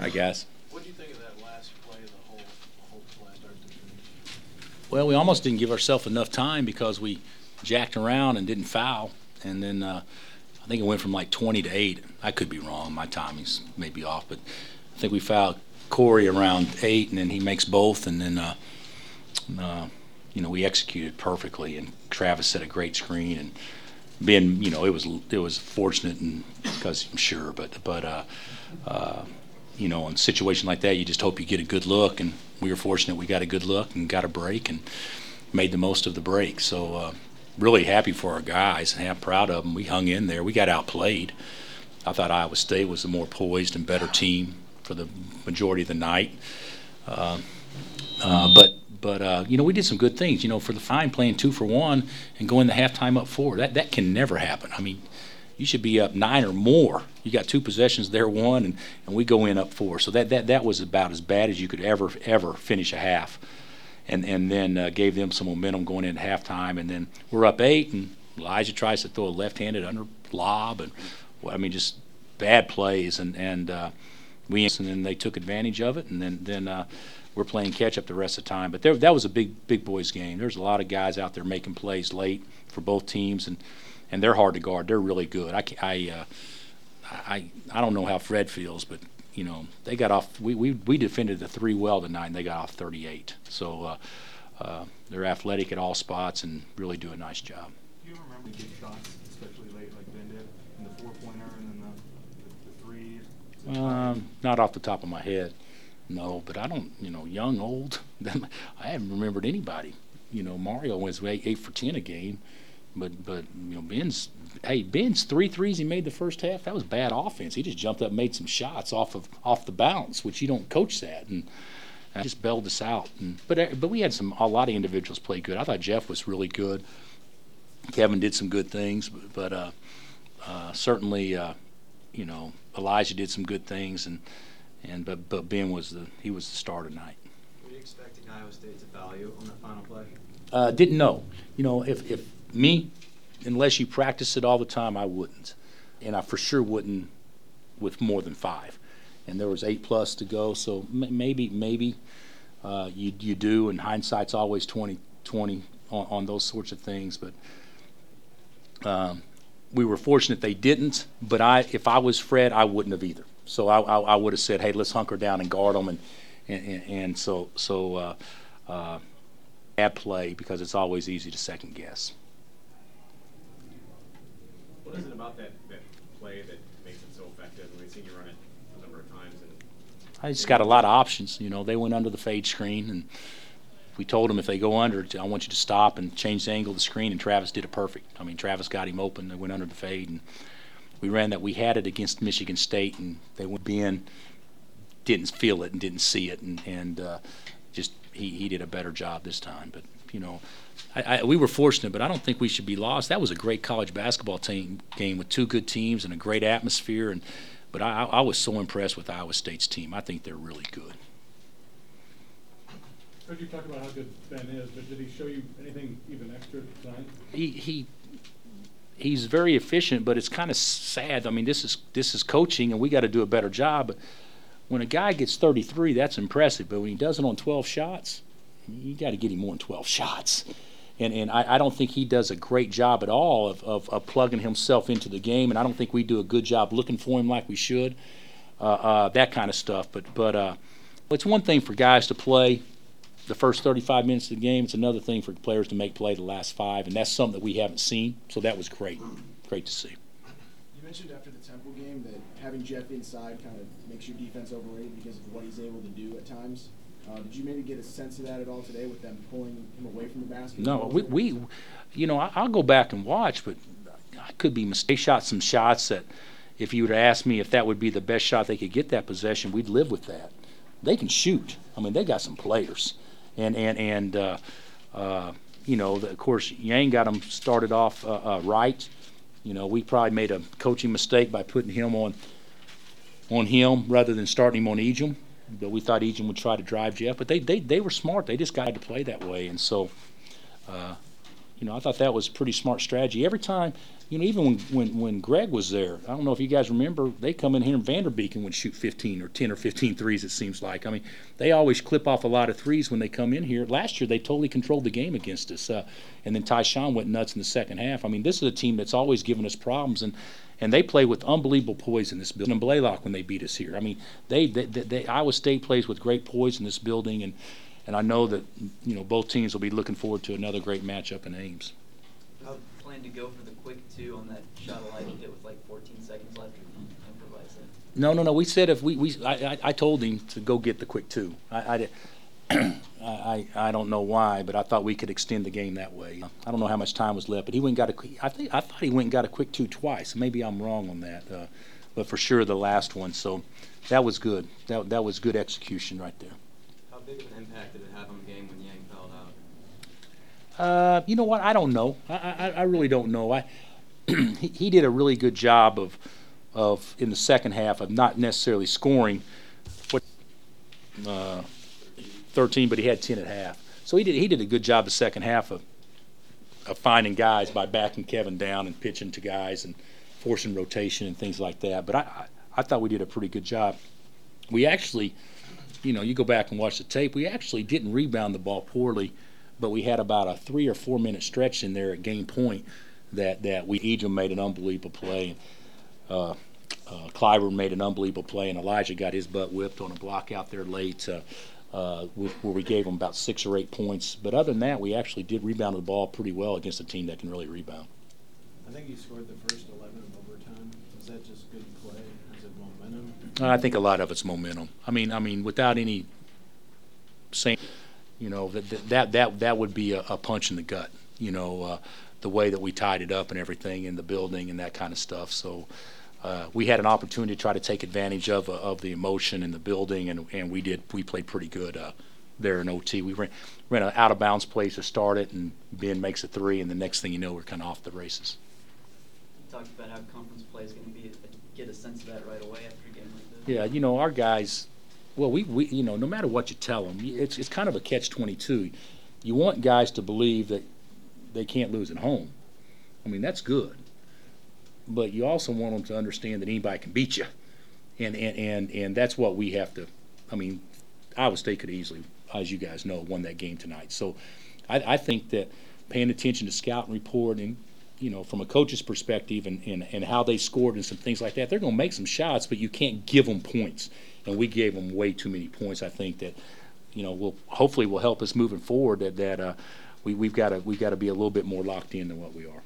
I guess. What do you think of that last play, the whole, the whole play, start to finish? Well, we almost didn't give ourselves enough time because we jacked around and didn't foul, and then uh, I think it went from like 20 to eight. I could be wrong. My timing's may be off, but I think we fouled Korie around eight, and then he makes both, and then uh, uh, you know we executed perfectly, and Travis set a great screen, and being you know it was it was fortunate and because I'm sure, but but uh, uh, you know in a situation like that you just hope you get a good look, and we were fortunate we got a good look and got a break and made the most of the break. So uh, really happy for our guys and I'm proud of them. We hung in there. We got outplayed. I thought Iowa State was the more poised and better team for the majority of the night. Uh, uh, but but uh, you know we did some good things. You know for the fine playing two for one and going the halftime up four. That that can never happen. I mean, you should be up nine or more. You got two possessions there, one, and, and we go in up four. So that, that that was about as bad as you could ever ever finish a half. And and then uh, gave them some momentum going into halftime. And then we're up eight, and Elijah tries to throw a left-handed under lob, and well, I mean just bad plays. And and uh, we and then they took advantage of it, and then then uh, we're playing catch up the rest of the time. But there, that was a big big boys game. There's a lot of guys out there making plays late for both teams, and and they're hard to guard. They're really good. I I uh, I I don't know how Fred feels, but you know they got off. We we, we defended the three well tonight, and they got off 38. So. Uh, uh, they're athletic at all spots and really do a nice job. Do you remember big shots, especially late, like Ben did, in the four-pointer and then the, the, the three? Um, not off the top of my head, no. But I don't, you know, young, old. I haven't remembered anybody. You know, Mario was eight, eight for ten a game, but but you know Ben's. Hey, Ben's three threes he made the first half. That was bad offense. He just jumped up, and made some shots off of off the bounce, which you don't coach that, and I just bailed us out. And, but uh, but we had some a lot of individuals play good. I thought Jeff was really good. Kevin did some good things, but, but uh, uh, certainly, uh, you know, Elijah did some good things, and and but but Ben was the he was the star tonight. Were you expecting Iowa State to foul you on that final play? Uh, didn't know. You know, if if me, unless you practice it all the time, I wouldn't, and I for sure wouldn't with more than five. And there was eight plus to go, so maybe maybe uh, you you do. And hindsight's always 20 20 on, on those sorts of things, but. Um, we were fortunate they didn't, but I, if I was Fred, I wouldn't have either. So I, I, I would have said, hey, let's hunker down and guard them, and and, and, so so uh, uh, play because it's always easy to second guess. What is it about that, that play that makes it so effective? We've seen you run it a number of times, and I just got a lot of options. You know, they went under the fade screen, and we told them if they go under, I want you to stop and change the angle of the screen. And Travis did it perfect. I mean, Travis got him open. They went under the fade, and we ran that. We had it against Michigan State, and they went in, didn't feel it and didn't see it, and and uh, just he he did a better job this time. But you know. I, I, we were fortunate, but I don't think we should be lost. That was a great college basketball team game with two good teams and a great atmosphere. And but I, I was so impressed with Iowa State's team. I think they're really good. Heard you talk about how good Ben is, but did he show you anything even extra tonight? He he he's very efficient, but it's kind of sad. I mean, this is this is coaching, and we got to do a better job. But when a guy gets 33, that's impressive. But when he does it on 12 shots, you got to get him more than 12 shots. And, and I, I don't think he does a great job at all of, of, of, plugging himself into the game. And I don't think we do a good job looking for him like we should. Uh, uh, that kind of stuff. But but uh, it's one thing for guys to play the first 35 minutes of the game. It's another thing for players to make play the last five, and that's something that we haven't seen. So that was great, great to see. You mentioned after the Temple game that having Jeff inside kind of makes your defense overrated because of what he's able to do at times. Uh, did you maybe get a sense of that at all today with them pulling him away from the basket? No, we, we you know, I, will go back and watch, but I could be mistaken. They shot some shots that, if you would asked me if that would be the best shot they could get that possession, we'd live with that. They can shoot. I mean, they got some players, and and and uh, uh, you know, the, of course, Niang got them started off uh, uh, right. You know, we probably made a coaching mistake by putting him on on him rather than starting him on But we thought Ejim would try to drive Jeff. But they, they, they were smart. They just got to play that way. And so, uh, you know, I thought that was pretty smart strategy. Every time you know, even when, when, when Greg was there, I don't know if you guys remember, they come in here and Vanderbeeken would shoot 15 or 10 or 15 threes, it seems like. I mean, they always clip off a lot of threes when they come in here. Last year, they totally controlled the game against us. Uh, and then Tyshawn went nuts in the second half. I mean, this is a team that's always given us problems. And, and they play with unbelievable poise in this building. And Blaylock when they beat us here. I mean, they, they, they, they Iowa State plays with great poise in this building. And, and I know that, you know, both teams will be looking forward to another great matchup in Ames. How plan to go for the quick two on that shot Elijah hit with like 14 seconds left? Or did you improvise that? No, no, no. We said if we, we I, I, I told him to go get the quick two. I, I, did- I, I, I don't know why, but I thought we could extend the game that way. I don't know how much time was left, but he went and got a. quick- I think I thought he went and got a quick two twice. Maybe I'm wrong on that, uh, but for sure the last one. So that was good. That that was good execution right there. How big of an impact did it have on the game when Niang fouled out? Uh, you know what? I don't know. I, I, I really don't know. I, he, did a really good job of, of in the second half of not necessarily scoring, what, uh, 13, but he had 10 at half. So he did he did a good job the second half of, of finding guys by backing Kevin down and pitching to guys and forcing rotation and things like that. But I, I, I thought we did a pretty good job. We actually, you know, you go back and watch the tape. We actually didn't rebound the ball poorly but we had about a three or four minute stretch in there at game point that that we Ejim made an unbelievable play. Uh, uh, Clyburn made an unbelievable play, and Elijah got his butt whipped on a block out there late, uh, uh, where we gave him about six or eight points. But other than that, we actually did rebound the ball pretty well against a team that can really rebound. I think you scored the first eleven in overtime. Is that just good play? Was it momentum? I think a lot of it's momentum. I mean, I mean, without any saying, you know, that that that that would be a, a punch in the gut. You know, uh, the way that we tied it up and everything in the building and that kind of stuff. So. Uh, we had an opportunity to try to take advantage of uh, of the emotion in the building, and, and we did. We played pretty good uh, there in OT. We ran ran an out of bounds play to start it, and Ben makes a three, and the next thing you know, we're kind of off the races. You talked about how conference play is going to be. Get a sense of that right away after a game like this. Yeah, you know, our guys, well, we, we you know, no matter what you tell them, it's, it's kind of a catch 22. You want guys to believe that they can't lose at home. I mean, that's good. But you also want them to understand that anybody can beat you. And, and, and, and that's what we have to, I mean, Iowa State could easily, as you guys know, won that game tonight. So I, I think that paying attention to scout and report and you know, from a coach's perspective and, and, and how they scored and some things like that, they're going to make some shots, but you can't give them points. And we gave them way too many points. I think that, you know, will hopefully will help us moving forward. That that uh, we we've got to we've got to be a little bit more locked in than what we are.